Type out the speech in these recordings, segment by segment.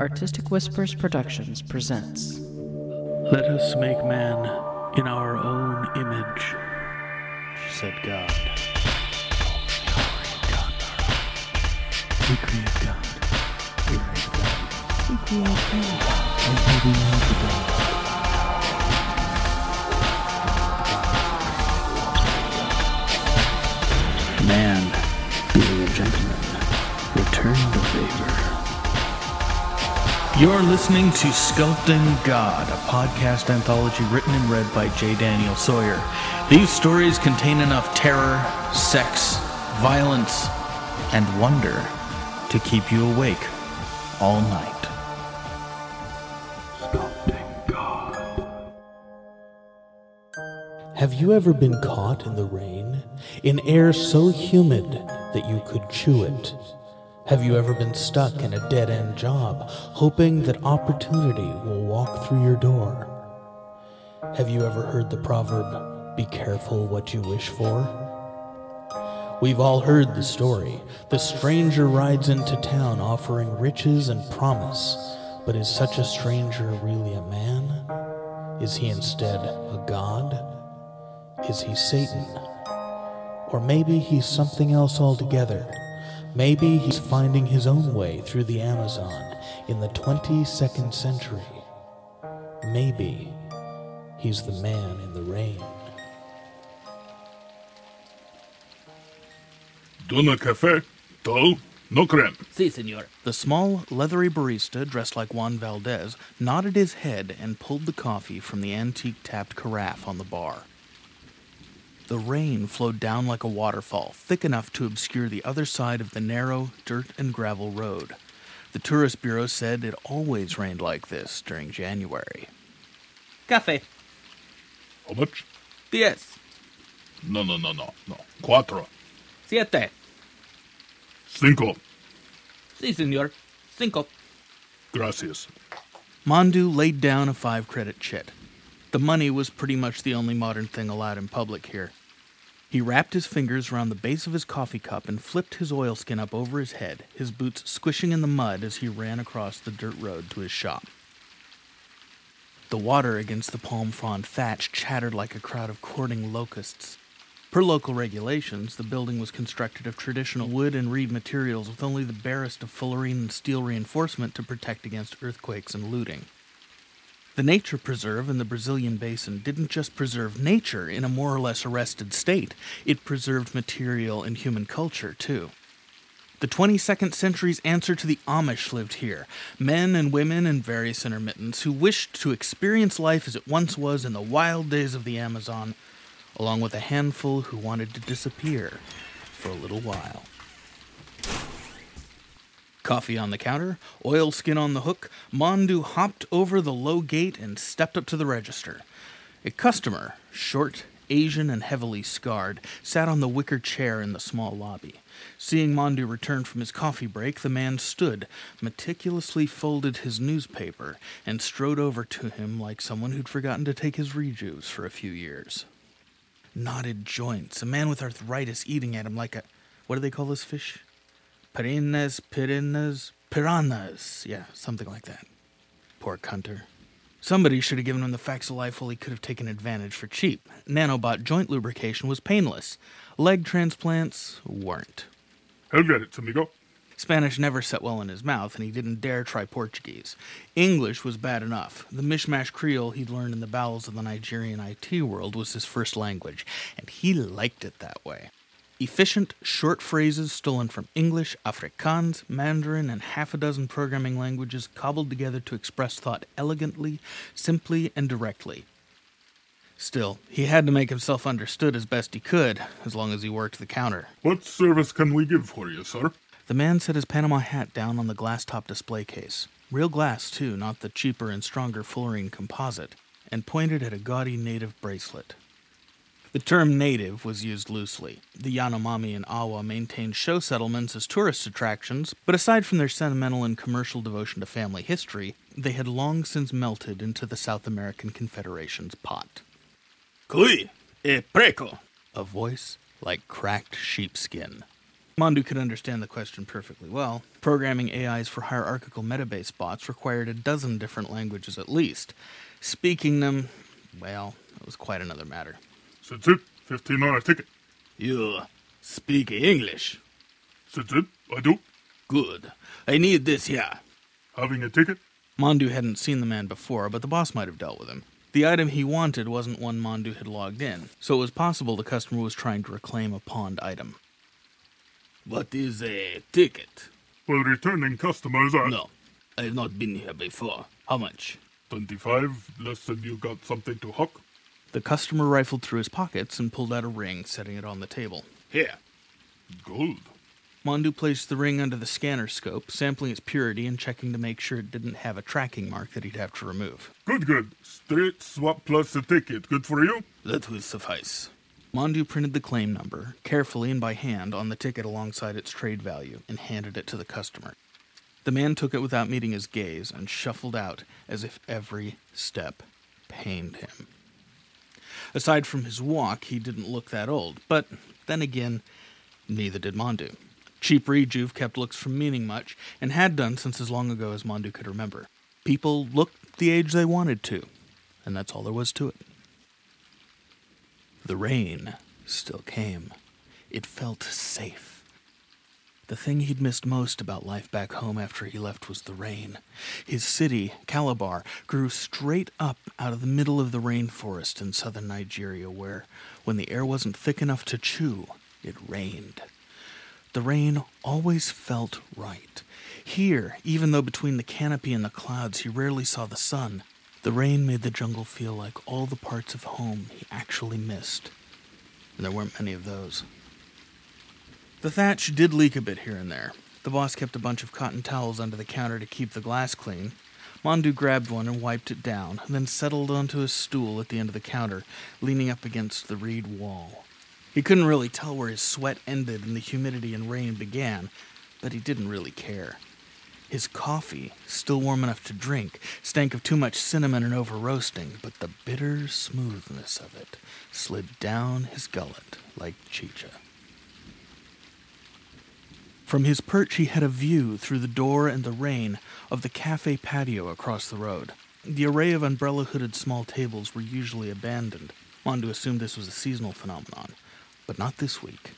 Artistic Whispers Productions presents. Let us make man in our own image, said God. We create God. We create God. We create God. And we are the God. Man, being a gentleman, return the favor. You're listening to Sculpting God, a podcast anthology written and read by J. Daniel Sawyer. These stories contain enough terror, sex, violence, and wonder to keep you awake all night. Sculpting God. Have you ever been caught in the rain, in air so humid that you could chew it? Have you ever been stuck in a dead end job, hoping that opportunity will walk through your door? Have you ever heard the proverb, be careful what you wish for? We've all heard the story. The stranger rides into town offering riches and promise. But is such a stranger really a man? Is he instead a god? Is he Satan? Or maybe he's something else altogether. Maybe he's finding his own way through the Amazon in the 22nd century. Maybe he's the man in the rain. Dona café? Tall? No creme. Si, senor. The small, leathery barista, dressed like Juan Valdez, nodded his head and pulled the coffee from the antique tapped carafe on the bar. The rain flowed down like a waterfall, thick enough to obscure the other side of the narrow, dirt and gravel road. The tourist bureau said it always rained like this during January. Café. How much? Diez. No, no, no, no, no. Cuatro. Siete. Cinco. Si, senor. Cinco. Gracias. Mondu laid down a five credit chit. The money was pretty much the only modern thing allowed in public here. He wrapped his fingers around the base of his coffee cup and flipped his oilskin up over his head, his boots squishing in the mud as he ran across the dirt road to his shop. The water against the palm frond thatch chattered like a crowd of courting locusts. Per local regulations, the building was constructed of traditional wood and reed materials with only the barest of fullerene and steel reinforcement to protect against earthquakes and looting. The nature preserve in the Brazilian basin didn't just preserve nature in a more or less arrested state, it preserved material and human culture too. The 22nd century's answer to the Amish lived here men and women in various intermittents who wished to experience life as it once was in the wild days of the Amazon, along with a handful who wanted to disappear for a little while. Coffee on the counter, oilskin on the hook, Mondu hopped over the low gate and stepped up to the register. A customer, short, Asian, and heavily scarred, sat on the wicker chair in the small lobby. Seeing Mondu return from his coffee break, the man stood, meticulously folded his newspaper, and strode over to him like someone who'd forgotten to take his rejuves for a few years. Knotted joints, a man with arthritis eating at him like a. What do they call this fish? Piranhas, piranhas, piranhas. Yeah, something like that. Poor Cunter. Somebody should have given him the facts of life while he could have taken advantage for cheap. Nanobot joint lubrication was painless. Leg transplants weren't. I'll get it, amigo. Spanish never set well in his mouth, and he didn't dare try Portuguese. English was bad enough. The mishmash Creole he'd learned in the bowels of the Nigerian IT world was his first language, and he liked it that way. Efficient, short phrases stolen from English, Afrikaans, Mandarin, and half a dozen programming languages cobbled together to express thought elegantly, simply, and directly. Still, he had to make himself understood as best he could, as long as he worked the counter. What service can we give for you, sir? The man set his Panama hat down on the glass top display case. Real glass, too, not the cheaper and stronger fullerene composite, and pointed at a gaudy native bracelet. The term native was used loosely. The Yanomami and Awa maintained show settlements as tourist attractions, but aside from their sentimental and commercial devotion to family history, they had long since melted into the South American Confederation's pot. Cui. E preco. A voice like cracked sheepskin. Mondu could understand the question perfectly well. Programming AIs for hierarchical metabase bots required a dozen different languages at least. Speaking them, well, it was quite another matter. That's it. 15 on a ticket. You speak English. That's it. I do. Good. I need this here. Having a ticket? Mondu hadn't seen the man before, but the boss might have dealt with him. The item he wanted wasn't one Mondu had logged in, so it was possible the customer was trying to reclaim a pawned item. What is a ticket? For returning customers are No, I have not been here before. How much? 25, less than you got something to hook. The customer rifled through his pockets and pulled out a ring, setting it on the table. Here. Gold. Mondu placed the ring under the scanner scope, sampling its purity and checking to make sure it didn't have a tracking mark that he'd have to remove. Good, good. Straight swap plus a ticket. Good for you? That will suffice. Mondu printed the claim number, carefully and by hand, on the ticket alongside its trade value and handed it to the customer. The man took it without meeting his gaze and shuffled out as if every step pained him. Aside from his walk, he didn't look that old, but then again, neither did Mondu. Cheap Rejuve kept looks from meaning much, and had done since as long ago as Mondu could remember. People looked the age they wanted to, and that's all there was to it. The rain still came. It felt safe. The thing he'd missed most about life back home after he left was the rain. His city, Calabar, grew straight up out of the middle of the rainforest in southern Nigeria, where, when the air wasn't thick enough to chew, it rained. The rain always felt right. Here, even though between the canopy and the clouds he rarely saw the sun, the rain made the jungle feel like all the parts of home he actually missed. And there weren't many of those. The thatch did leak a bit here and there. The boss kept a bunch of cotton towels under the counter to keep the glass clean. Mondu grabbed one and wiped it down, then settled onto a stool at the end of the counter, leaning up against the reed wall. He couldn't really tell where his sweat ended and the humidity and rain began, but he didn't really care. His coffee, still warm enough to drink, stank of too much cinnamon and over roasting, but the bitter smoothness of it slid down his gullet like chicha. From his perch, he had a view through the door and the rain of the cafe patio across the road. The array of umbrella hooded small tables were usually abandoned. Mondu assumed this was a seasonal phenomenon, but not this week.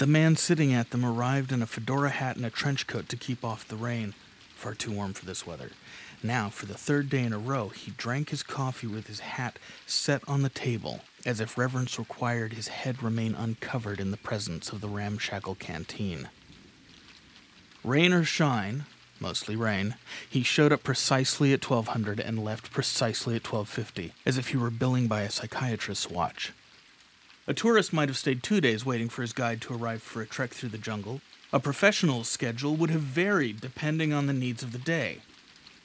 The man sitting at them arrived in a fedora hat and a trench coat to keep off the rain, far too warm for this weather. Now, for the third day in a row, he drank his coffee with his hat set on the table, as if reverence required his head remain uncovered in the presence of the ramshackle canteen. Rain or shine, mostly rain, he showed up precisely at 1200 and left precisely at 1250, as if he were billing by a psychiatrist's watch. A tourist might have stayed two days waiting for his guide to arrive for a trek through the jungle. A professional's schedule would have varied depending on the needs of the day.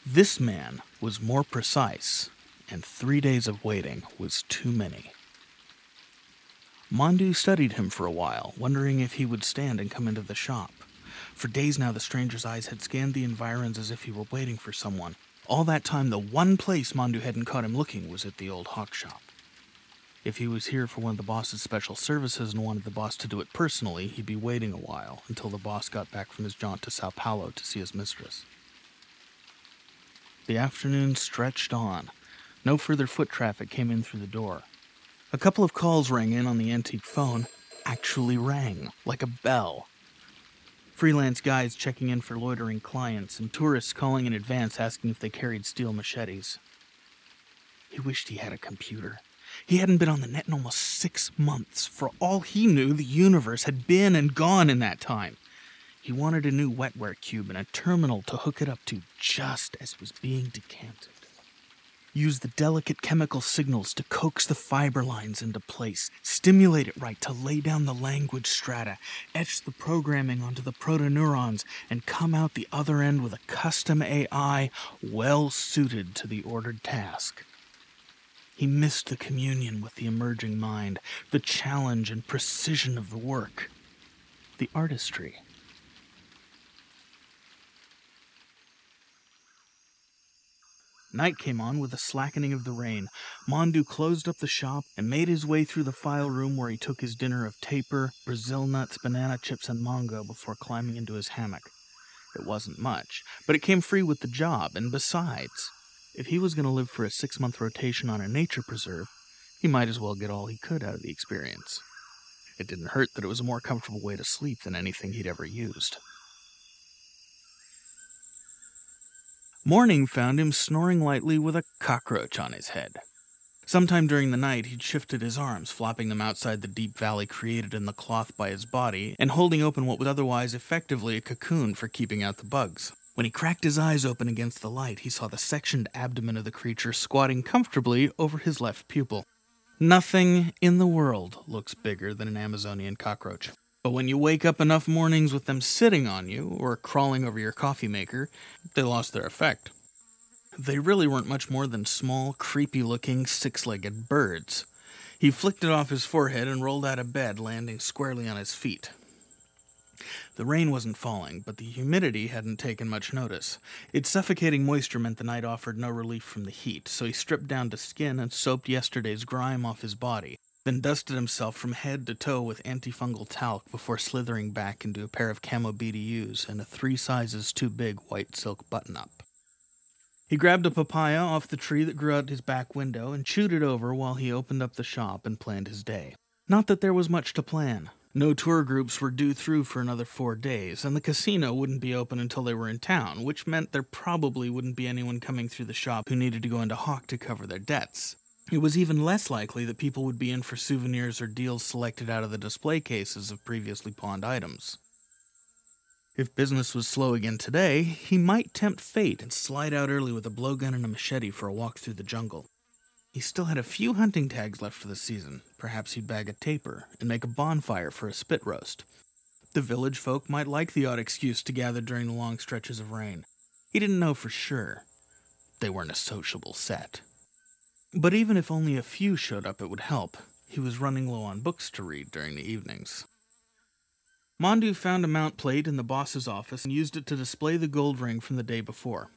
This man was more precise, and three days of waiting was too many. Mondu studied him for a while, wondering if he would stand and come into the shop. For days now, the stranger's eyes had scanned the environs as if he were waiting for someone. All that time, the one place Mondu hadn't caught him looking was at the old hock shop. If he was here for one of the boss's special services and wanted the boss to do it personally, he'd be waiting a while until the boss got back from his jaunt to Sao Paulo to see his mistress. The afternoon stretched on. No further foot traffic came in through the door. A couple of calls rang in on the antique phone, actually rang, like a bell. Freelance guys checking in for loitering clients, and tourists calling in advance asking if they carried steel machetes. He wished he had a computer. He hadn't been on the net in almost six months. For all he knew, the universe had been and gone in that time. He wanted a new wetware cube and a terminal to hook it up to just as it was being decanted. Use the delicate chemical signals to coax the fiber lines into place, stimulate it right to lay down the language strata, etch the programming onto the protoneurons, and come out the other end with a custom AI well suited to the ordered task. He missed the communion with the emerging mind, the challenge and precision of the work, the artistry. Night came on with a slackening of the rain. Mondu closed up the shop and made his way through the file room where he took his dinner of tapir, Brazil nuts, banana chips, and mango before climbing into his hammock. It wasn't much, but it came free with the job, and besides, if he was going to live for a six month rotation on a nature preserve, he might as well get all he could out of the experience. It didn't hurt that it was a more comfortable way to sleep than anything he'd ever used. Morning found him snoring lightly with a cockroach on his head. Sometime during the night, he'd shifted his arms, flopping them outside the deep valley created in the cloth by his body, and holding open what was otherwise effectively a cocoon for keeping out the bugs. When he cracked his eyes open against the light, he saw the sectioned abdomen of the creature squatting comfortably over his left pupil. Nothing in the world looks bigger than an Amazonian cockroach. But when you wake up enough mornings with them sitting on you or crawling over your coffee maker, they lost their effect. They really weren't much more than small, creepy looking, six legged birds. He flicked it off his forehead and rolled out of bed, landing squarely on his feet. The rain wasn't falling, but the humidity hadn't taken much notice. Its suffocating moisture meant the night offered no relief from the heat, so he stripped down to skin and soaped yesterday's grime off his body, then dusted himself from head to toe with antifungal talc before slithering back into a pair of camo BDUs and a three sizes too big white silk button up. He grabbed a papaya off the tree that grew out his back window and chewed it over while he opened up the shop and planned his day. Not that there was much to plan. No tour groups were due through for another four days, and the casino wouldn't be open until they were in town, which meant there probably wouldn't be anyone coming through the shop who needed to go into hock to cover their debts. It was even less likely that people would be in for souvenirs or deals selected out of the display cases of previously pawned items. If business was slow again today, he might tempt fate and slide out early with a blowgun and a machete for a walk through the jungle. He still had a few hunting tags left for the season. Perhaps he'd bag a tapir and make a bonfire for a spit roast. The village folk might like the odd excuse to gather during the long stretches of rain. He didn't know for sure. They weren't a sociable set. But even if only a few showed up, it would help. He was running low on books to read during the evenings. Mondu found a mount plate in the boss's office and used it to display the gold ring from the day before.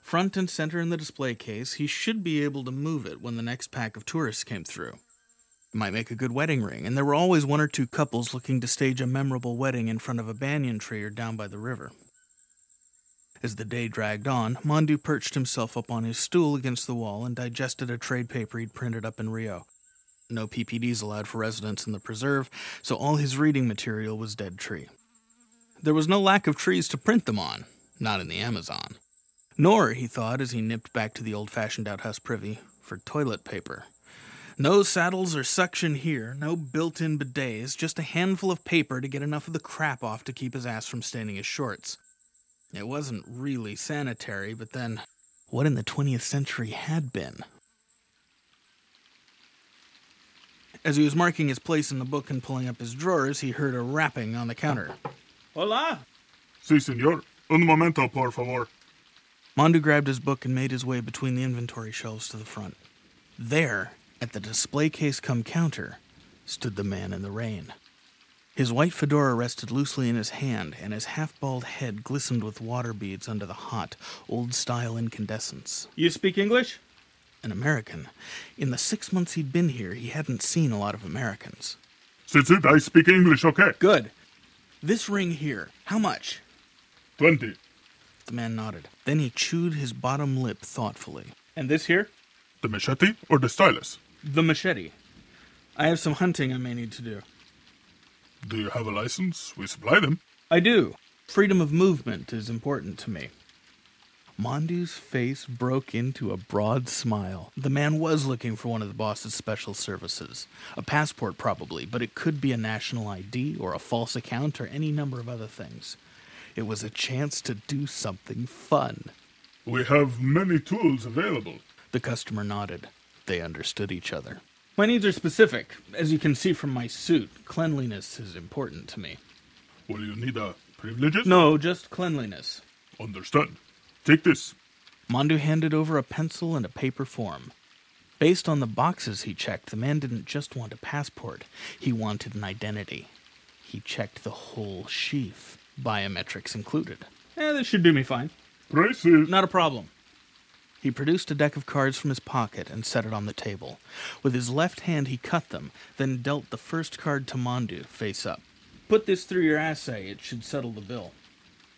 Front and center in the display case, he should be able to move it when the next pack of tourists came through. It might make a good wedding ring, and there were always one or two couples looking to stage a memorable wedding in front of a banyan tree or down by the river. As the day dragged on, Mondu perched himself up on his stool against the wall and digested a trade paper he'd printed up in Rio. No PPDs allowed for residents in the preserve, so all his reading material was dead tree. There was no lack of trees to print them on, not in the Amazon. Nor, he thought as he nipped back to the old fashioned outhouse privy, for toilet paper. No saddles or suction here, no built in bidets, just a handful of paper to get enough of the crap off to keep his ass from staining his shorts. It wasn't really sanitary, but then, what in the 20th century had been? As he was marking his place in the book and pulling up his drawers, he heard a rapping on the counter. Hola. Si, senor. Un momento, por favor. Mondu grabbed his book and made his way between the inventory shelves to the front. There, at the display case come counter, stood the man in the rain. His white fedora rested loosely in his hand, and his half bald head glistened with water beads under the hot, old style incandescence. You speak English? An American. In the six months he'd been here, he hadn't seen a lot of Americans. Sit, sit. I speak English, okay? Good. This ring here, how much? Twenty. The man nodded. Then he chewed his bottom lip thoughtfully. And this here? The machete or the stylus? The machete. I have some hunting I may need to do. Do you have a license? We supply them. I do. Freedom of movement is important to me. Mondu's face broke into a broad smile. The man was looking for one of the boss's special services. A passport, probably, but it could be a national ID or a false account or any number of other things. It was a chance to do something fun. We have many tools available. The customer nodded. They understood each other. My needs are specific. As you can see from my suit, cleanliness is important to me. Will you need a privileges? No, just cleanliness. Understand. Take this. Mondu handed over a pencil and a paper form. Based on the boxes he checked, the man didn't just want a passport, he wanted an identity. He checked the whole sheaf, biometrics included. Eh, this should do me fine. Prices. Not a problem. He produced a deck of cards from his pocket and set it on the table. With his left hand, he cut them, then dealt the first card to Mondu, face up. Put this through your assay. It should settle the bill.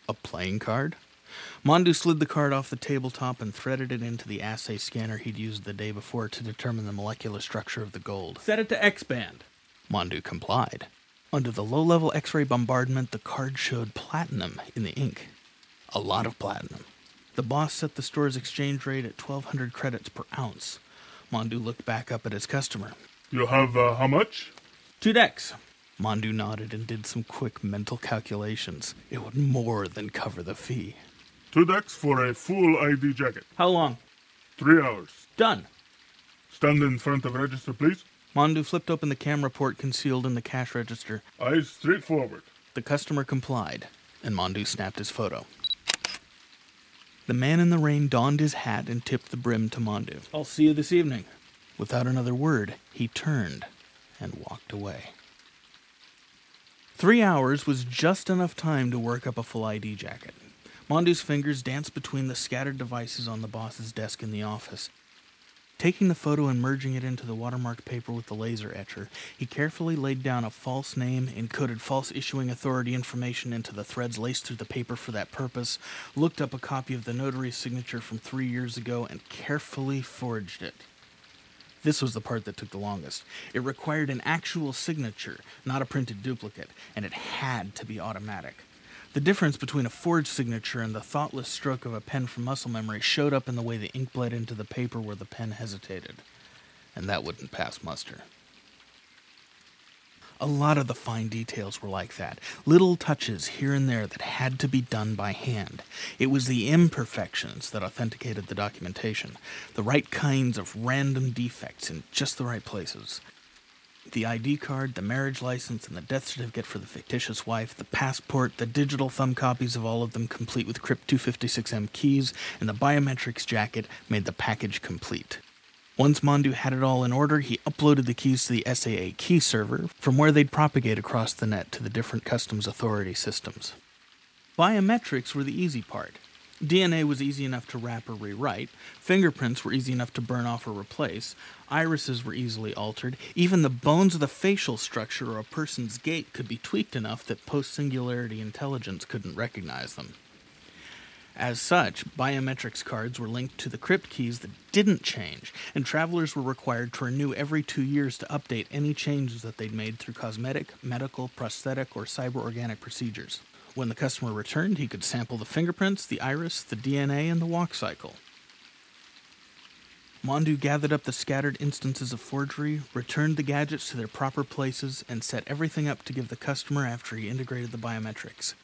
A playing card? Mondu slid the card off the tabletop and threaded it into the assay scanner he'd used the day before to determine the molecular structure of the gold. Set it to X band. Mondu complied. Under the low level X ray bombardment, the card showed platinum in the ink. A lot of platinum. The boss set the store's exchange rate at 1,200 credits per ounce. Mondu looked back up at his customer. You have uh, how much? Two decks. Mondu nodded and did some quick mental calculations. It would more than cover the fee. Two decks for a full ID jacket. How long? Three hours. Done. Stand in front of register, please. Mondu flipped open the camera port concealed in the cash register. Eyes straight forward. The customer complied, and Mondu snapped his photo. The man in the rain donned his hat and tipped the brim to Mondu. I'll see you this evening. Without another word, he turned and walked away. Three hours was just enough time to work up a full ID jacket. Mondu's fingers danced between the scattered devices on the boss's desk in the office. Taking the photo and merging it into the watermark paper with the laser etcher, he carefully laid down a false name, encoded false issuing authority information into the threads laced through the paper for that purpose, looked up a copy of the notary's signature from three years ago, and carefully forged it. This was the part that took the longest. It required an actual signature, not a printed duplicate, and it had to be automatic. The difference between a forged signature and the thoughtless stroke of a pen from muscle memory showed up in the way the ink bled into the paper where the pen hesitated. And that wouldn't pass muster. A lot of the fine details were like that, little touches here and there that had to be done by hand. It was the imperfections that authenticated the documentation, the right kinds of random defects in just the right places. The ID card, the marriage license, and the death certificate for the fictitious wife, the passport, the digital thumb copies of all of them complete with Crypt 256M keys, and the biometrics jacket made the package complete. Once Mondu had it all in order, he uploaded the keys to the SAA key server, from where they'd propagate across the net to the different customs authority systems. Biometrics were the easy part. DNA was easy enough to wrap or rewrite, fingerprints were easy enough to burn off or replace, irises were easily altered, even the bones of the facial structure or a person's gait could be tweaked enough that post singularity intelligence couldn't recognize them. As such, biometrics cards were linked to the crypt keys that didn't change, and travelers were required to renew every two years to update any changes that they'd made through cosmetic, medical, prosthetic, or cyber organic procedures. When the customer returned, he could sample the fingerprints, the iris, the DNA, and the walk cycle. Mondu gathered up the scattered instances of forgery, returned the gadgets to their proper places, and set everything up to give the customer after he integrated the biometrics.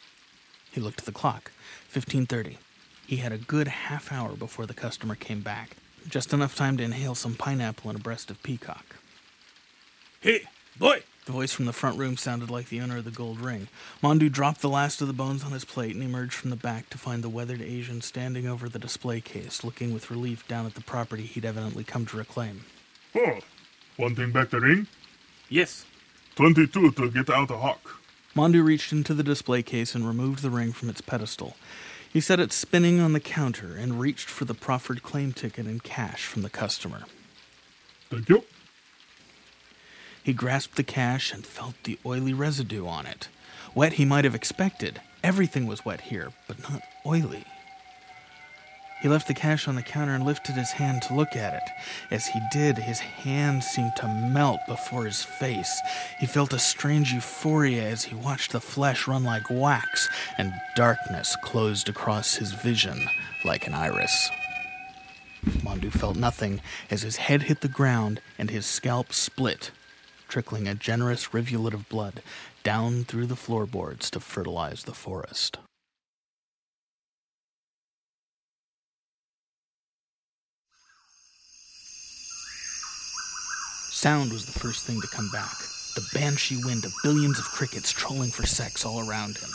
He looked at the clock. 15:30. He had a good half hour before the customer came back. Just enough time to inhale some pineapple and a breast of peacock. Hey, boy! The voice from the front room sounded like the owner of the gold ring. Mondu dropped the last of the bones on his plate and emerged from the back to find the weathered Asian standing over the display case, looking with relief down at the property he'd evidently come to reclaim. Oh, wanting back the ring? Yes. 22 to get out a hock. Mondu reached into the display case and removed the ring from its pedestal. He set it spinning on the counter and reached for the proffered claim ticket and cash from the customer. Thank you. He grasped the cash and felt the oily residue on it. Wet he might have expected. Everything was wet here, but not oily. He left the cash on the counter and lifted his hand to look at it. As he did, his hand seemed to melt before his face. He felt a strange euphoria as he watched the flesh run like wax, and darkness closed across his vision like an iris. Mondu felt nothing as his head hit the ground and his scalp split, trickling a generous rivulet of blood down through the floorboards to fertilize the forest. Sound was the first thing to come back. The banshee wind of billions of crickets trolling for sex all around him.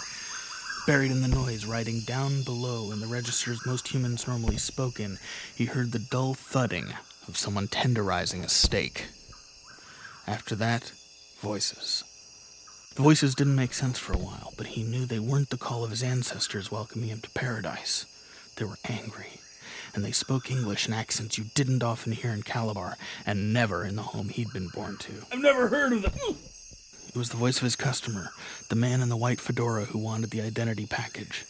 Buried in the noise, riding down below in the registers most humans normally spoke in, he heard the dull thudding of someone tenderizing a steak. After that, voices. The voices didn't make sense for a while, but he knew they weren't the call of his ancestors welcoming him to paradise. They were angry, and they spoke English in accents you didn't often hear in Calabar, and never in the home he'd been born to. I've never heard of them. It was the voice of his customer, the man in the white fedora who wanted the identity package.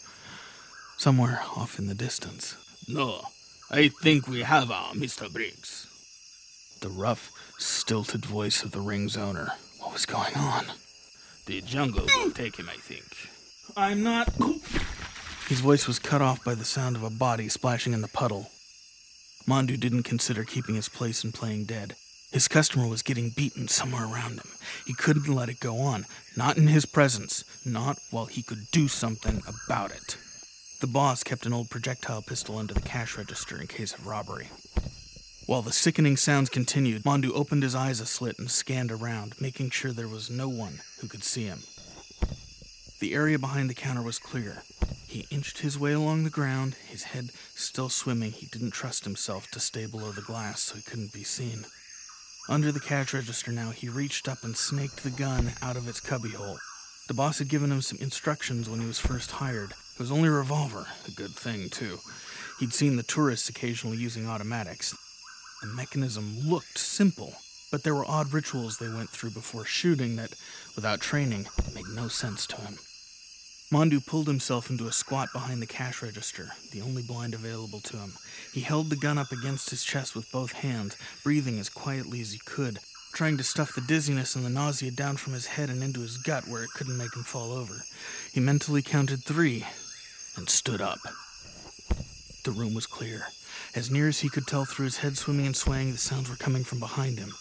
Somewhere off in the distance. No, I think we have uh, our Mr. Briggs. The rough, stilted voice of the ring's owner. What was going on? The jungle will take him, I think. I'm not. His voice was cut off by the sound of a body splashing in the puddle. Mondu didn't consider keeping his place and playing dead. His customer was getting beaten somewhere around him. He couldn't let it go on, not in his presence, not while he could do something about it. The boss kept an old projectile pistol under the cash register in case of robbery. While the sickening sounds continued, Mondu opened his eyes a slit and scanned around, making sure there was no one who could see him. The area behind the counter was clear. He inched his way along the ground, his head still swimming. He didn't trust himself to stay below the glass so he couldn't be seen. Under the cash register now, he reached up and snaked the gun out of its cubbyhole. The boss had given him some instructions when he was first hired. It was only a revolver, a good thing, too. He'd seen the tourists occasionally using automatics. The mechanism looked simple, but there were odd rituals they went through before shooting that, without training, made no sense to him. Mondu pulled himself into a squat behind the cash register, the only blind available to him. He held the gun up against his chest with both hands, breathing as quietly as he could, trying to stuff the dizziness and the nausea down from his head and into his gut where it couldn't make him fall over. He mentally counted three and stood up. The room was clear. As near as he could tell through his head swimming and swaying, the sounds were coming from behind him.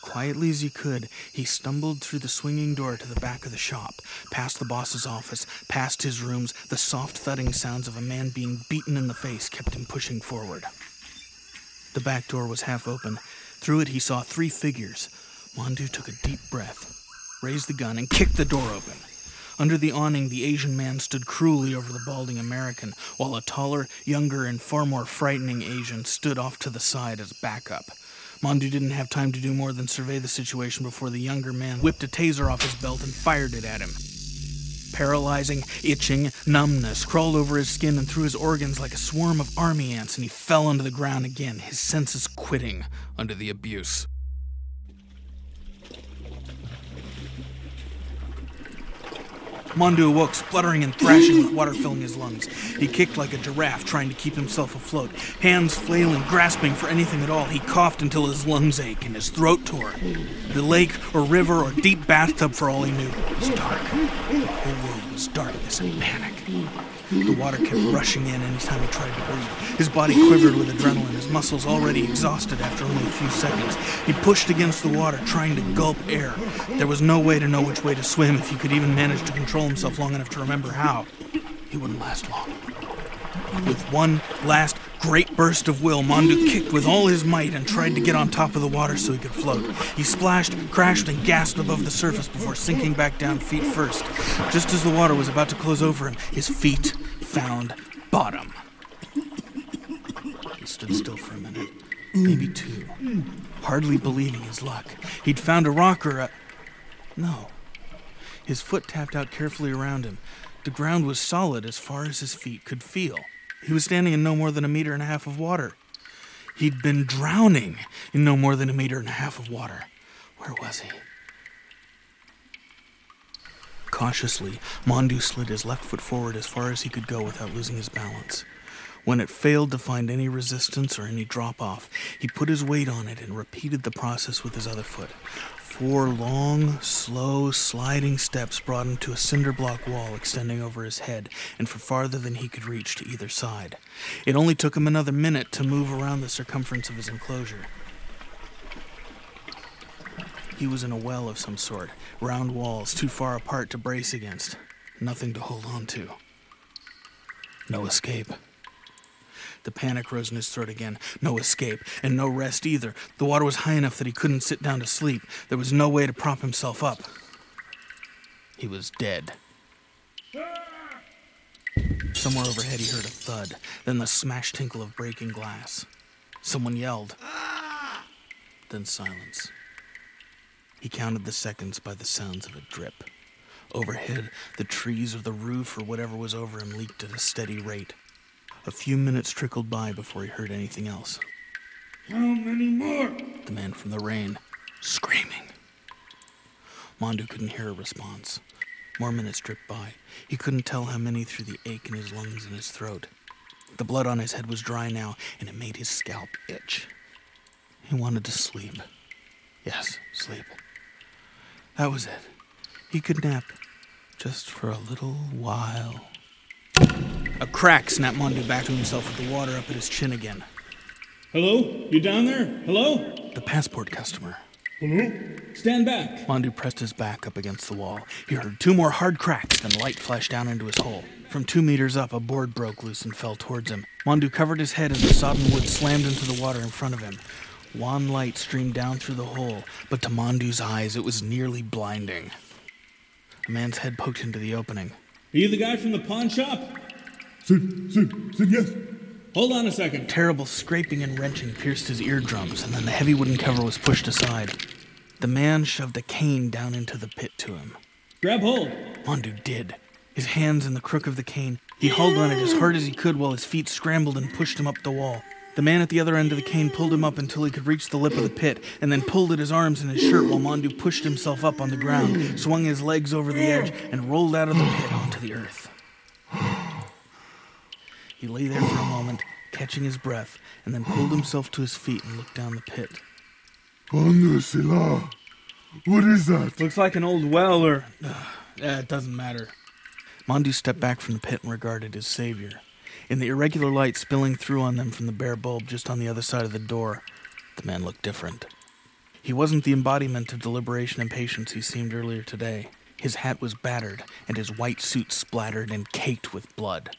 Quietly as he could, he stumbled through the swinging door to the back of the shop, past the boss's office, past his rooms. The soft thudding sounds of a man being beaten in the face kept him pushing forward. The back door was half open. Through it, he saw three figures. Mondu took a deep breath, raised the gun, and kicked the door open. Under the awning, the Asian man stood cruelly over the balding American, while a taller, younger, and far more frightening Asian stood off to the side as backup. Mondu didn't have time to do more than survey the situation before the younger man whipped a taser off his belt and fired it at him. Paralyzing, itching, numbness crawled over his skin and through his organs like a swarm of army ants, and he fell onto the ground again, his senses quitting under the abuse. Mondu awoke, spluttering and thrashing with water filling his lungs. He kicked like a giraffe, trying to keep himself afloat. Hands flailing, grasping for anything at all, he coughed until his lungs ached and his throat tore. The lake or river or deep bathtub, for all he knew, was dark. The whole world was darkness and panic. The water kept rushing in any time he tried to breathe. His body quivered with adrenaline, his muscles already exhausted after only a few seconds. He pushed against the water, trying to gulp air. There was no way to know which way to swim if he could even manage to control himself long enough to remember how. He wouldn't last long. With one last great burst of will, Mondu kicked with all his might and tried to get on top of the water so he could float. He splashed, crashed, and gasped above the surface before sinking back down feet first. Just as the water was about to close over him, his feet found bottom. He stood still for a minute, maybe two, hardly believing his luck. He'd found a rock or a. No. His foot tapped out carefully around him. The ground was solid as far as his feet could feel. He was standing in no more than a meter and a half of water. He'd been drowning in no more than a meter and a half of water. Where was he? Cautiously, Mondu slid his left foot forward as far as he could go without losing his balance. When it failed to find any resistance or any drop off, he put his weight on it and repeated the process with his other foot. Four long, slow, sliding steps brought him to a cinder block wall extending over his head and for farther than he could reach to either side. It only took him another minute to move around the circumference of his enclosure. He was in a well of some sort, round walls too far apart to brace against, nothing to hold on to. No escape. The panic rose in his throat again. No escape, and no rest either. The water was high enough that he couldn't sit down to sleep. There was no way to prop himself up. He was dead. Somewhere overhead, he heard a thud, then the smash tinkle of breaking glass. Someone yelled. Then silence. He counted the seconds by the sounds of a drip. Overhead, the trees or the roof or whatever was over him leaked at a steady rate. A few minutes trickled by before he heard anything else. How many more? The man from the rain, screaming. Mondu couldn't hear a response. More minutes dripped by. He couldn't tell how many through the ache in his lungs and his throat. The blood on his head was dry now, and it made his scalp itch. He wanted to sleep. Yes, sleep. That was it. He could nap just for a little while. A crack snapped Mondu back to himself with the water up at his chin again. Hello? You down there? Hello? The passport customer. Hello? Stand back. Mondu pressed his back up against the wall. He heard two more hard cracks, then light flashed down into his hole. From two meters up, a board broke loose and fell towards him. Mondu covered his head as the sodden wood slammed into the water in front of him. Wan light streamed down through the hole, but to Mondu's eyes it was nearly blinding. A man's head poked into the opening. Are you the guy from the pawn shop? Sid, Sid, Sid, yes. Hold on a second. Terrible scraping and wrenching pierced his eardrums, and then the heavy wooden cover was pushed aside. The man shoved a cane down into the pit to him. Grab hold. Mondu did. His hands in the crook of the cane. He hauled on it as hard as he could while his feet scrambled and pushed him up the wall. The man at the other end of the cane pulled him up until he could reach the lip of the pit, and then pulled at his arms and his shirt while Mondu pushed himself up on the ground, swung his legs over the edge, and rolled out of the pit onto the earth. He lay there for a moment, catching his breath, and then pulled himself to his feet and looked down the pit. Wonder Sila. What is that? Looks like an old well or. Uh, it doesn't matter. Mondu stepped back from the pit and regarded his savior. In the irregular light spilling through on them from the bare bulb just on the other side of the door, the man looked different. He wasn't the embodiment of deliberation and patience he seemed earlier today. His hat was battered, and his white suit splattered and caked with blood.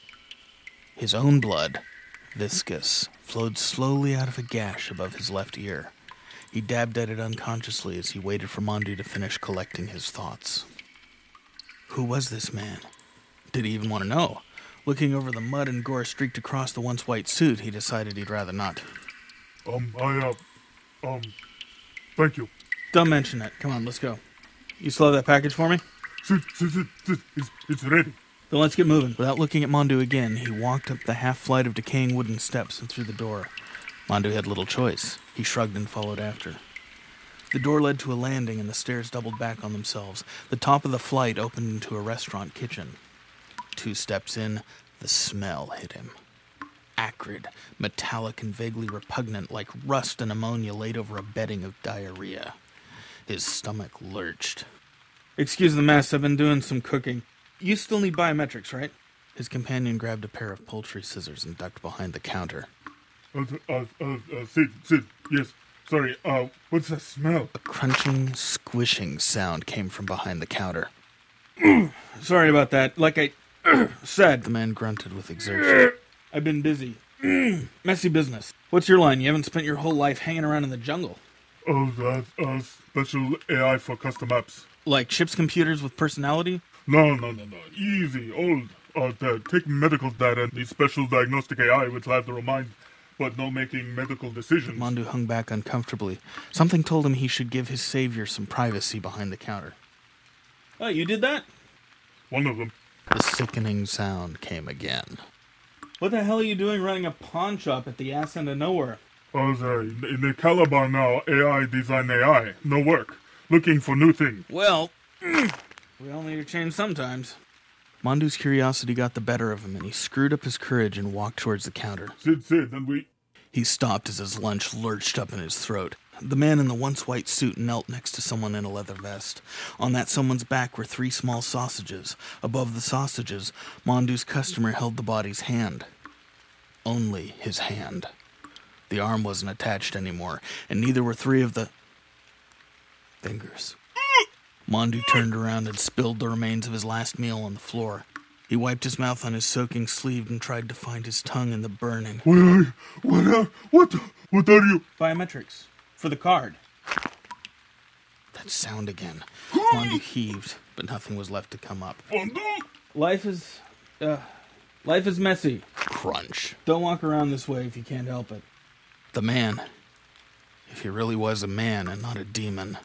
His own blood, viscous, flowed slowly out of a gash above his left ear. He dabbed at it unconsciously as he waited for Mondu to finish collecting his thoughts. Who was this man? Did he even want to know? Looking over the mud and gore streaked across the once white suit, he decided he'd rather not. Um, I, uh, um, thank you. Don't mention it. Come on, let's go. You still have that package for me? Sid, it's, it's ready. Let's get moving. Without looking at Mondu again, he walked up the half flight of decaying wooden steps and through the door. Mondu had little choice. He shrugged and followed after. The door led to a landing, and the stairs doubled back on themselves. The top of the flight opened into a restaurant kitchen. Two steps in, the smell hit him. Acrid, metallic, and vaguely repugnant, like rust and ammonia laid over a bedding of diarrhea. His stomach lurched. Excuse the mess, I've been doing some cooking. You still need biometrics, right? His companion grabbed a pair of poultry scissors and ducked behind the counter. Uh, uh, uh, uh, Sid, Sid, yes. Sorry, uh, what's that smell? A crunching, squishing sound came from behind the counter. Sorry about that. Like I said, The man grunted with exertion. I've been busy. Messy business. What's your line? You haven't spent your whole life hanging around in the jungle. Oh, that's, uh, special AI for custom apps. Like ship's computers with personality? No, no, no, no. Easy, old. Uh, the, take medical data and the special diagnostic AI which I have the remind, but no making medical decisions. Mondu hung back uncomfortably. Something told him he should give his savior some privacy behind the counter. Oh, you did that? One of them. The sickening sound came again. What the hell are you doing running a pawn shop at the ass end of nowhere? Oh, sorry. In the Calabar now, AI design AI. No work. Looking for new thing. Well, we all need to change sometimes. Mondu's curiosity got the better of him, and he screwed up his courage and walked towards the counter. Sid, Sid, and we. He stopped as his lunch lurched up in his throat. The man in the once white suit knelt next to someone in a leather vest. On that someone's back were three small sausages. Above the sausages, Mondu's customer held the body's hand. Only his hand. The arm wasn't attached anymore, and neither were three of the fingers. Mondu turned around and spilled the remains of his last meal on the floor. He wiped his mouth on his soaking sleeve and tried to find his tongue in the burning. What are you? What are. What? What are you? Biometrics. For the card. That sound again. Mondu heaved, but nothing was left to come up. Fondo? Life is. Uh, life is messy. Crunch. Don't walk around this way if you can't help it. The man, if he really was a man and not a demon,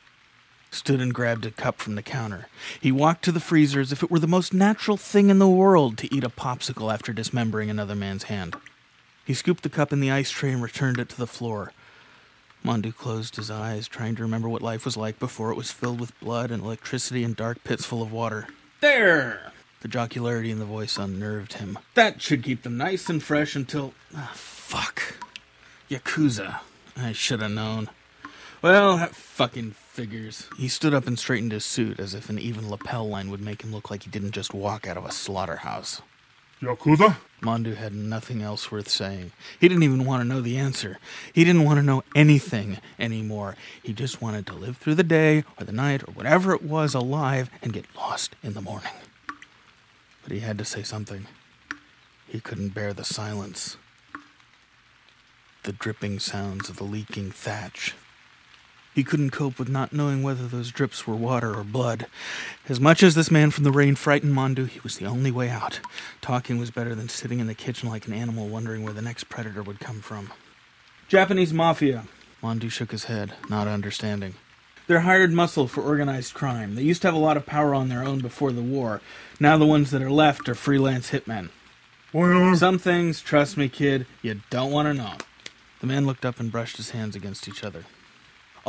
stood and grabbed a cup from the counter. He walked to the freezer as if it were the most natural thing in the world to eat a popsicle after dismembering another man's hand. He scooped the cup in the ice tray and returned it to the floor. Mondu closed his eyes, trying to remember what life was like before it was filled with blood and electricity and dark pits full of water. There! The jocularity in the voice unnerved him. That should keep them nice and fresh until. Ah, fuck. Yakuza. I should have known. Well, that fucking figures. He stood up and straightened his suit as if an even lapel line would make him look like he didn't just walk out of a slaughterhouse. Yakuza? Mondu had nothing else worth saying. He didn't even want to know the answer. He didn't want to know anything anymore. He just wanted to live through the day or the night or whatever it was alive and get lost in the morning. But he had to say something. He couldn't bear the silence. The dripping sounds of the leaking thatch. He couldn't cope with not knowing whether those drips were water or blood. As much as this man from the rain frightened Mondu, he was the only way out. Talking was better than sitting in the kitchen like an animal wondering where the next predator would come from. Japanese mafia. Mondu shook his head, not understanding. They're hired muscle for organized crime. They used to have a lot of power on their own before the war. Now the ones that are left are freelance hitmen. Why are... Some things, trust me, kid, you don't want to know. The man looked up and brushed his hands against each other.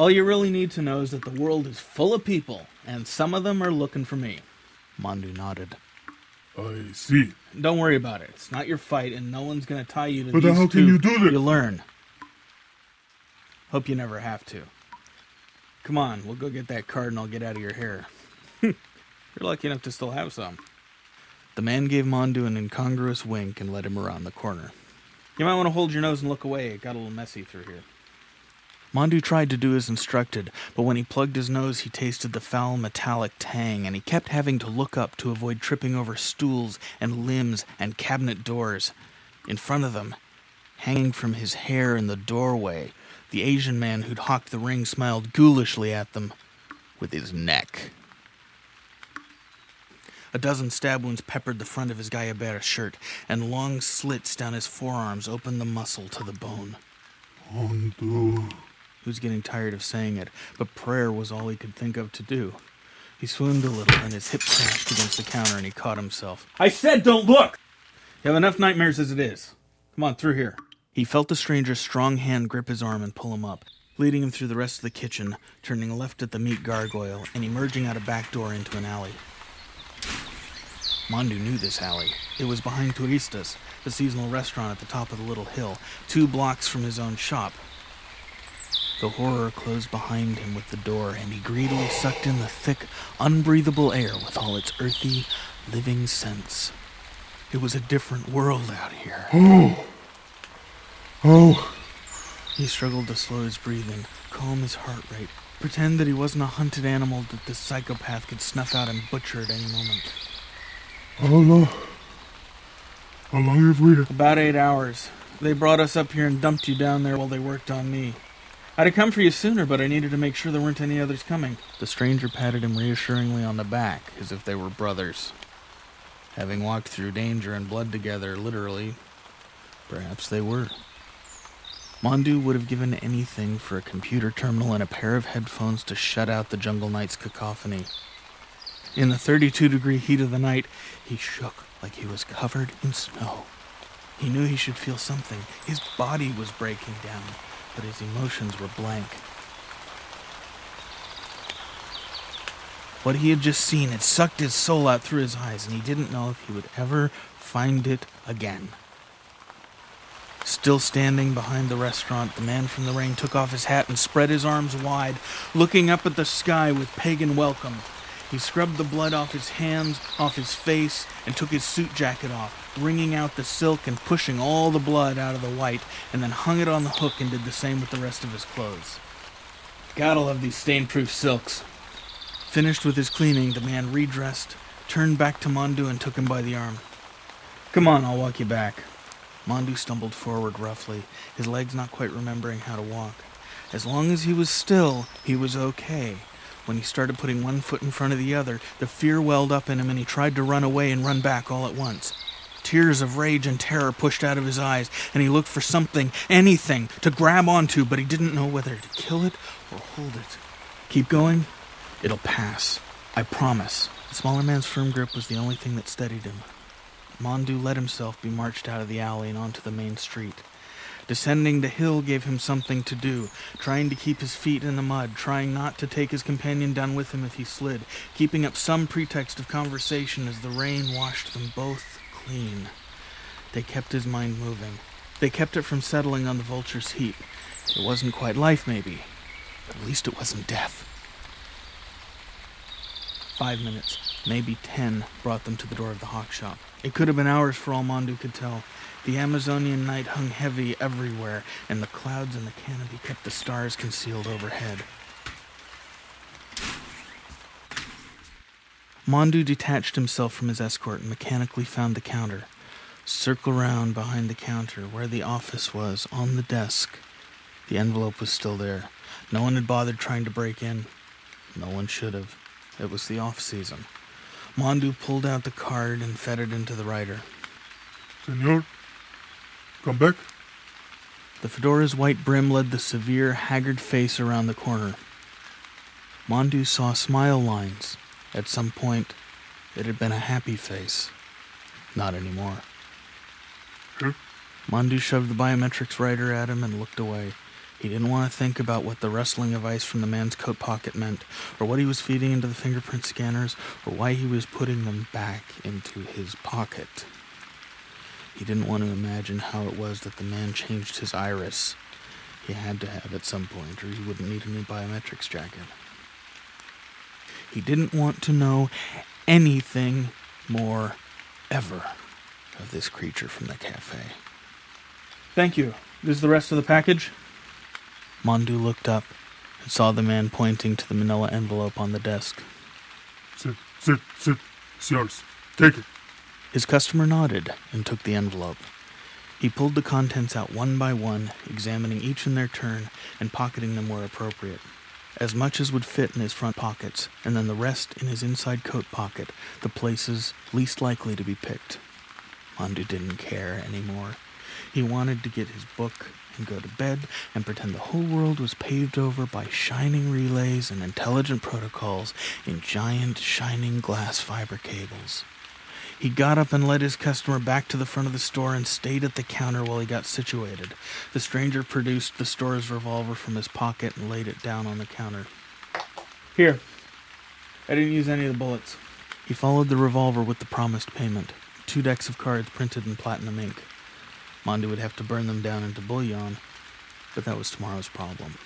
All you really need to know is that the world is full of people, and some of them are looking for me. Mondu nodded. I see. Don't worry about it. It's not your fight, and no one's going to tie you to But these how two. can you do this? You learn. Hope you never have to. Come on, we'll go get that card and I'll get out of your hair. You're lucky enough to still have some. The man gave Mondu an incongruous wink and led him around the corner. You might want to hold your nose and look away. It got a little messy through here. Mondu tried to do as instructed, but when he plugged his nose, he tasted the foul metallic tang, and he kept having to look up to avoid tripping over stools and limbs and cabinet doors. In front of them, hanging from his hair in the doorway, the Asian man who'd hocked the ring smiled ghoulishly at them with his neck. A dozen stab wounds peppered the front of his Guayabera shirt, and long slits down his forearms opened the muscle to the bone. Mondu. He was getting tired of saying it, but prayer was all he could think of to do. He swooned a little, and his hip crashed against the counter, and he caught himself. I said don't look! You have enough nightmares as it is. Come on, through here. He felt the stranger's strong hand grip his arm and pull him up, leading him through the rest of the kitchen, turning left at the meat gargoyle, and emerging out a back door into an alley. Mondu knew this alley. It was behind Turistas, the seasonal restaurant at the top of the little hill, two blocks from his own shop. The horror closed behind him with the door, and he greedily sucked in the thick, unbreathable air with all its earthy, living scents. It was a different world out here. Oh. Oh. He struggled to slow his breathing, calm his heart rate, pretend that he wasn't a hunted animal that this psychopath could snuff out and butcher at any moment. How long? How long have we... About eight hours. They brought us up here and dumped you down there while they worked on me. I'd have come for you sooner, but I needed to make sure there weren't any others coming. The stranger patted him reassuringly on the back, as if they were brothers. Having walked through danger and blood together, literally, perhaps they were. Mondu would have given anything for a computer terminal and a pair of headphones to shut out the jungle night's cacophony. In the 32 degree heat of the night, he shook like he was covered in snow. He knew he should feel something. His body was breaking down, but his emotions were blank. What he had just seen had sucked his soul out through his eyes, and he didn't know if he would ever find it again. Still standing behind the restaurant, the man from the rain took off his hat and spread his arms wide, looking up at the sky with pagan welcome. He scrubbed the blood off his hands, off his face, and took his suit jacket off, wringing out the silk and pushing all the blood out of the white, and then hung it on the hook and did the same with the rest of his clothes. Gotta love these stain-proof silks. Finished with his cleaning, the man redressed, turned back to Mondu, and took him by the arm. Come on, I'll walk you back. Mondu stumbled forward roughly, his legs not quite remembering how to walk. As long as he was still, he was okay. When he started putting one foot in front of the other, the fear welled up in him and he tried to run away and run back all at once. Tears of rage and terror pushed out of his eyes, and he looked for something, anything, to grab onto, but he didn't know whether to kill it or hold it. Keep going. It'll pass. I promise. The smaller man's firm grip was the only thing that steadied him. Mondu let himself be marched out of the alley and onto the main street. Descending the hill gave him something to do, trying to keep his feet in the mud, trying not to take his companion down with him if he slid, keeping up some pretext of conversation as the rain washed them both clean. They kept his mind moving. They kept it from settling on the vulture's heap. It wasn't quite life, maybe. But at least it wasn't death. Five minutes, maybe ten, brought them to the door of the hock shop. It could have been hours for all Mondu could tell. The Amazonian night hung heavy everywhere, and the clouds in the canopy kept the stars concealed overhead. Mondu detached himself from his escort and mechanically found the counter. Circle round behind the counter, where the office was, on the desk. The envelope was still there. No one had bothered trying to break in. No one should have. It was the off season. Mondu pulled out the card and fed it into the writer. Senor, come back. The fedora's white brim led the severe, haggard face around the corner. Mondu saw smile lines. At some point, it had been a happy face. Not anymore. Huh? Mondu shoved the biometrics writer at him and looked away. He didn't want to think about what the rustling of ice from the man's coat pocket meant, or what he was feeding into the fingerprint scanners, or why he was putting them back into his pocket. He didn't want to imagine how it was that the man changed his iris. He had to have at some point, or he wouldn't need a new biometrics jacket. He didn't want to know anything more ever of this creature from the cafe. Thank you. This is the rest of the package? Mondu looked up and saw the man pointing to the manila envelope on the desk. Sit, sit, sit. It's yours. Take it. His customer nodded and took the envelope. He pulled the contents out one by one, examining each in their turn and pocketing them where appropriate. As much as would fit in his front pockets, and then the rest in his inside coat pocket, the places least likely to be picked. Mondu didn't care anymore. He wanted to get his book and go to bed and pretend the whole world was paved over by shining relays and intelligent protocols in giant shining glass fiber cables. He got up and led his customer back to the front of the store and stayed at the counter while he got situated. The stranger produced the store's revolver from his pocket and laid it down on the counter. Here. I didn't use any of the bullets. He followed the revolver with the promised payment two decks of cards printed in platinum ink. Mondu would have to burn them down into bullion, but that was tomorrow's problem.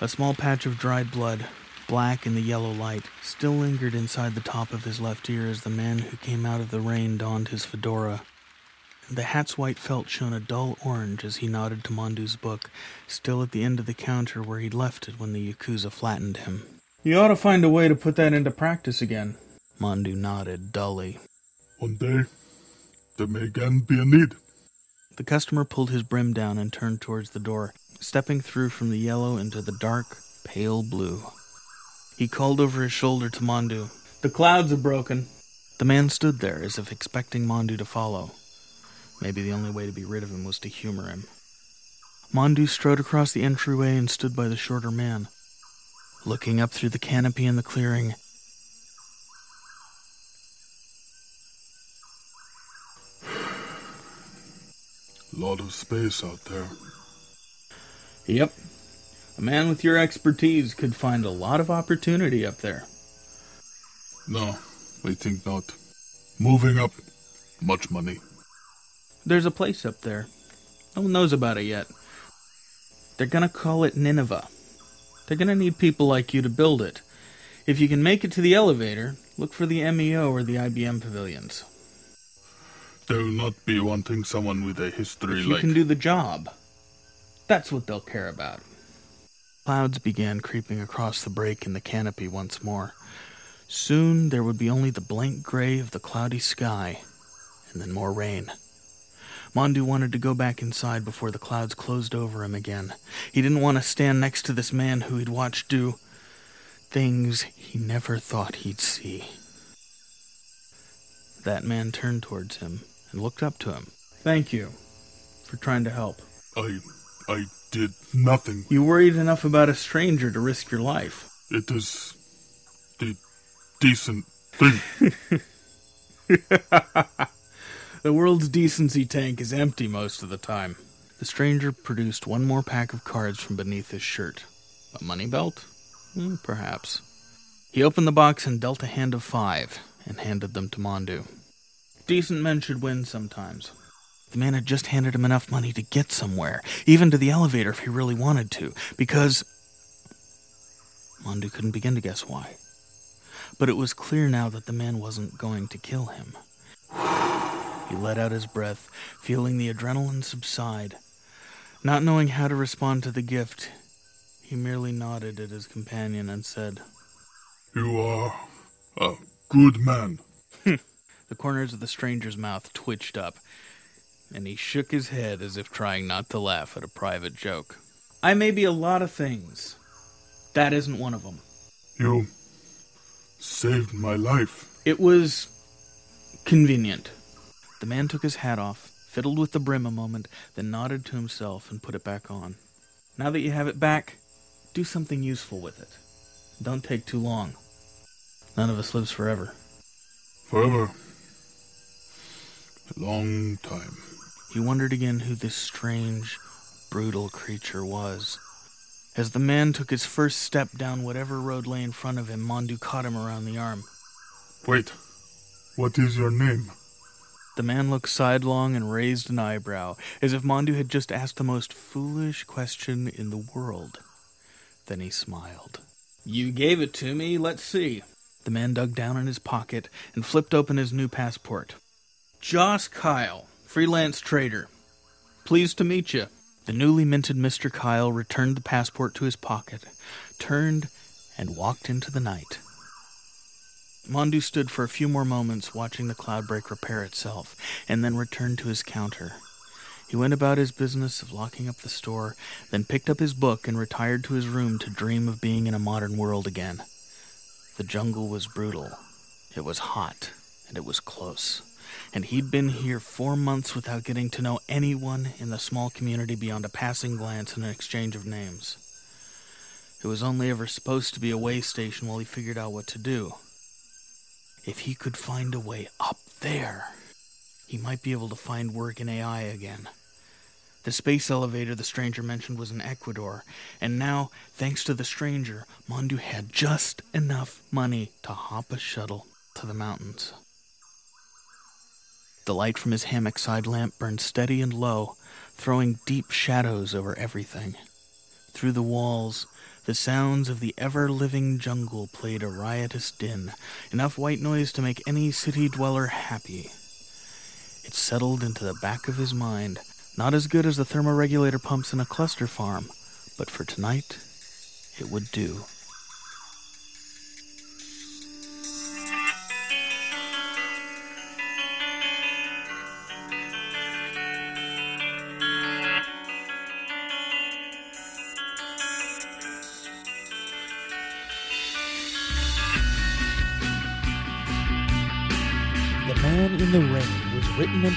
A small patch of dried blood, black in the yellow light, still lingered inside the top of his left ear as the man who came out of the rain donned his fedora. The hat's white felt shone a dull orange as he nodded to Mondu's book, still at the end of the counter where he'd left it when the Yakuza flattened him. You ought to find a way to put that into practice again. Mondu nodded dully. One day, there may again be a need. The customer pulled his brim down and turned towards the door, stepping through from the yellow into the dark, pale blue. He called over his shoulder to Mondu. The clouds have broken. The man stood there as if expecting Mondu to follow. Maybe the only way to be rid of him was to humor him. Mondu strode across the entryway and stood by the shorter man. Looking up through the canopy in the clearing, Lot of space out there. Yep. A man with your expertise could find a lot of opportunity up there. No, I think not. Moving up. Much money. There's a place up there. No one knows about it yet. They're gonna call it Nineveh. They're gonna need people like you to build it. If you can make it to the elevator, look for the MEO or the IBM pavilions. They will not be wanting someone with a history If you like. can do the job, that's what they'll care about. Clouds began creeping across the break in the canopy once more. Soon there would be only the blank gray of the cloudy sky, and then more rain. Mondu wanted to go back inside before the clouds closed over him again. He didn't want to stand next to this man who he'd watched do things he never thought he'd see. That man turned towards him and looked up to him. Thank you for trying to help. I. I did nothing. You worried enough about a stranger to risk your life. It is. the decent thing. The world's decency tank is empty most of the time. The stranger produced one more pack of cards from beneath his shirt. A money belt? Hmm, perhaps. He opened the box and dealt a hand of five and handed them to Mondu. Decent men should win sometimes. The man had just handed him enough money to get somewhere, even to the elevator if he really wanted to, because. Mondu couldn't begin to guess why. But it was clear now that the man wasn't going to kill him. He let out his breath, feeling the adrenaline subside. Not knowing how to respond to the gift, he merely nodded at his companion and said, You are a good man. The corners of the stranger's mouth twitched up, and he shook his head as if trying not to laugh at a private joke. I may be a lot of things. That isn't one of them. You saved my life. It was convenient. The man took his hat off, fiddled with the brim a moment, then nodded to himself and put it back on. Now that you have it back, do something useful with it. Don't take too long. None of us lives forever. Forever. A long time. He wondered again who this strange, brutal creature was. As the man took his first step down whatever road lay in front of him, Mondu caught him around the arm. Wait. What is your name? The man looked sidelong and raised an eyebrow, as if Mondu had just asked the most foolish question in the world. Then he smiled. You gave it to me. Let's see. The man dug down in his pocket and flipped open his new passport. Joss Kyle, freelance trader. Pleased to meet you. The newly minted Mr. Kyle returned the passport to his pocket, turned, and walked into the night. Mondu stood for a few more moments watching the cloudbreak repair itself, and then returned to his counter. He went about his business of locking up the store, then picked up his book and retired to his room to dream of being in a modern world again. The jungle was brutal. It was hot, and it was close. And he'd been here four months without getting to know anyone in the small community beyond a passing glance and an exchange of names. It was only ever supposed to be a way station while he figured out what to do. If he could find a way up there, he might be able to find work in AI again. The space elevator the stranger mentioned was in Ecuador, and now, thanks to the stranger, Mondu had just enough money to hop a shuttle to the mountains. The light from his hammock side lamp burned steady and low, throwing deep shadows over everything. Through the walls, the sounds of the ever living jungle played a riotous din, enough white noise to make any city dweller happy. It settled into the back of his mind, not as good as the thermoregulator pumps in a cluster farm, but for tonight, it would do.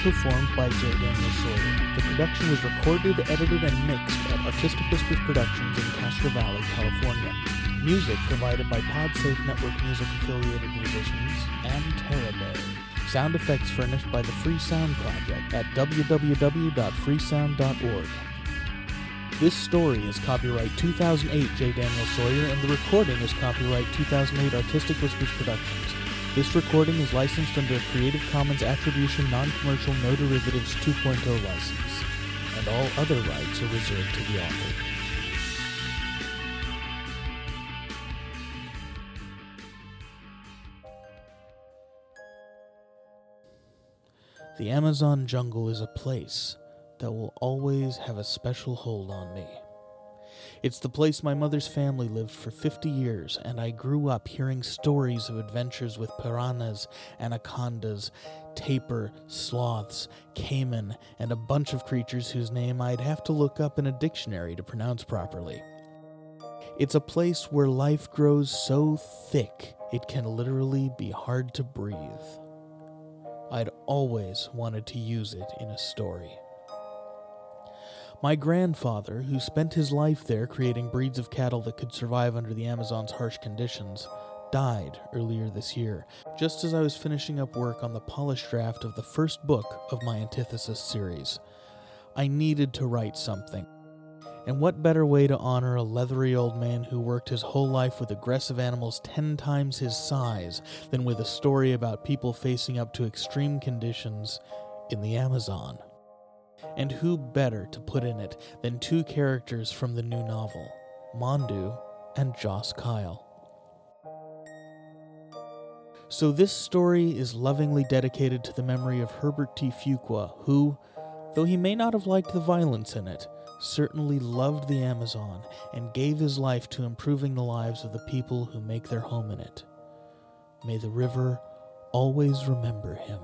Performed by J. Daniel Sawyer. The production was recorded, edited, and mixed at Artistic Whispers Productions in Castro Valley, California. Music provided by PodSafe Network Music affiliated musicians and Terabay. Sound effects furnished by the Free Sound Project at www.freesound.org. This story is copyright 2008 J. Daniel Sawyer, and the recording is copyright 2008 Artistic Whispers Productions. This recording is licensed under a Creative Commons Attribution Non-Commercial No Derivatives 2.0 license, and all other rights are reserved to the author. The Amazon jungle is a place that will always have a special hold on me. It's the place my mother's family lived for 50 years, and I grew up hearing stories of adventures with piranhas, anacondas, tapir, sloths, caiman, and a bunch of creatures whose name I'd have to look up in a dictionary to pronounce properly. It's a place where life grows so thick it can literally be hard to breathe. I'd always wanted to use it in a story. My grandfather, who spent his life there creating breeds of cattle that could survive under the Amazon's harsh conditions, died earlier this year, just as I was finishing up work on the polished draft of the first book of my Antithesis series. I needed to write something. And what better way to honor a leathery old man who worked his whole life with aggressive animals ten times his size than with a story about people facing up to extreme conditions in the Amazon? And who better to put in it than two characters from the new novel, Mondu and Joss Kyle? So, this story is lovingly dedicated to the memory of Herbert T. Fuqua, who, though he may not have liked the violence in it, certainly loved the Amazon and gave his life to improving the lives of the people who make their home in it. May the river always remember him.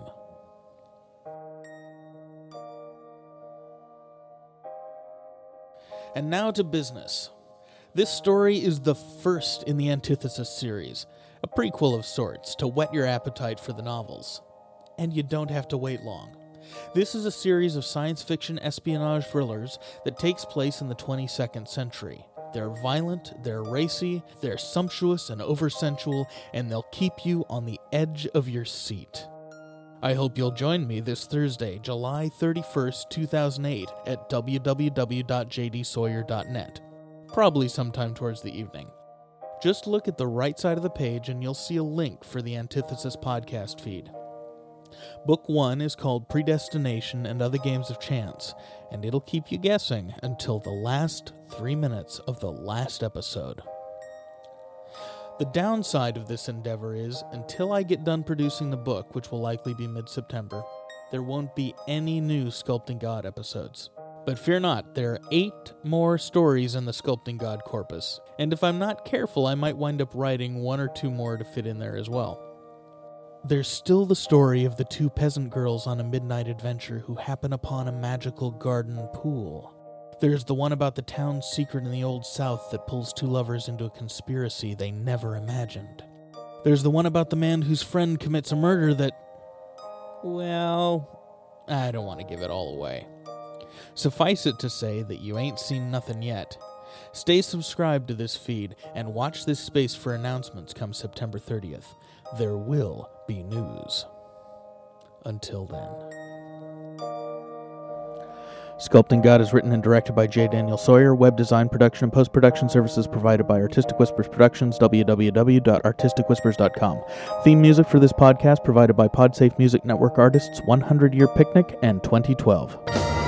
And now to business. This story is the first in the Antithesis series, a prequel of sorts to whet your appetite for the novels. And you don't have to wait long. This is a series of science fiction espionage thrillers that takes place in the 22nd century. They're violent, they're racy, they're sumptuous and oversensual, and they'll keep you on the edge of your seat. I hope you'll join me this Thursday, July 31st, 2008, at www.jdsawyer.net, probably sometime towards the evening. Just look at the right side of the page and you'll see a link for the Antithesis podcast feed. Book 1 is called Predestination and Other Games of Chance, and it'll keep you guessing until the last three minutes of the last episode. The downside of this endeavor is, until I get done producing the book, which will likely be mid September, there won't be any new Sculpting God episodes. But fear not, there are eight more stories in the Sculpting God corpus, and if I'm not careful, I might wind up writing one or two more to fit in there as well. There's still the story of the two peasant girls on a midnight adventure who happen upon a magical garden pool. There's the one about the town's secret in the Old South that pulls two lovers into a conspiracy they never imagined. There's the one about the man whose friend commits a murder that. Well, I don't want to give it all away. Suffice it to say that you ain't seen nothing yet. Stay subscribed to this feed and watch this space for announcements come September 30th. There will be news. Until then. Sculpting God is written and directed by J. Daniel Sawyer. Web design, production, and post production services provided by Artistic Whispers Productions, www.artisticwhispers.com. Theme music for this podcast provided by Podsafe Music Network artists 100 Year Picnic and 2012.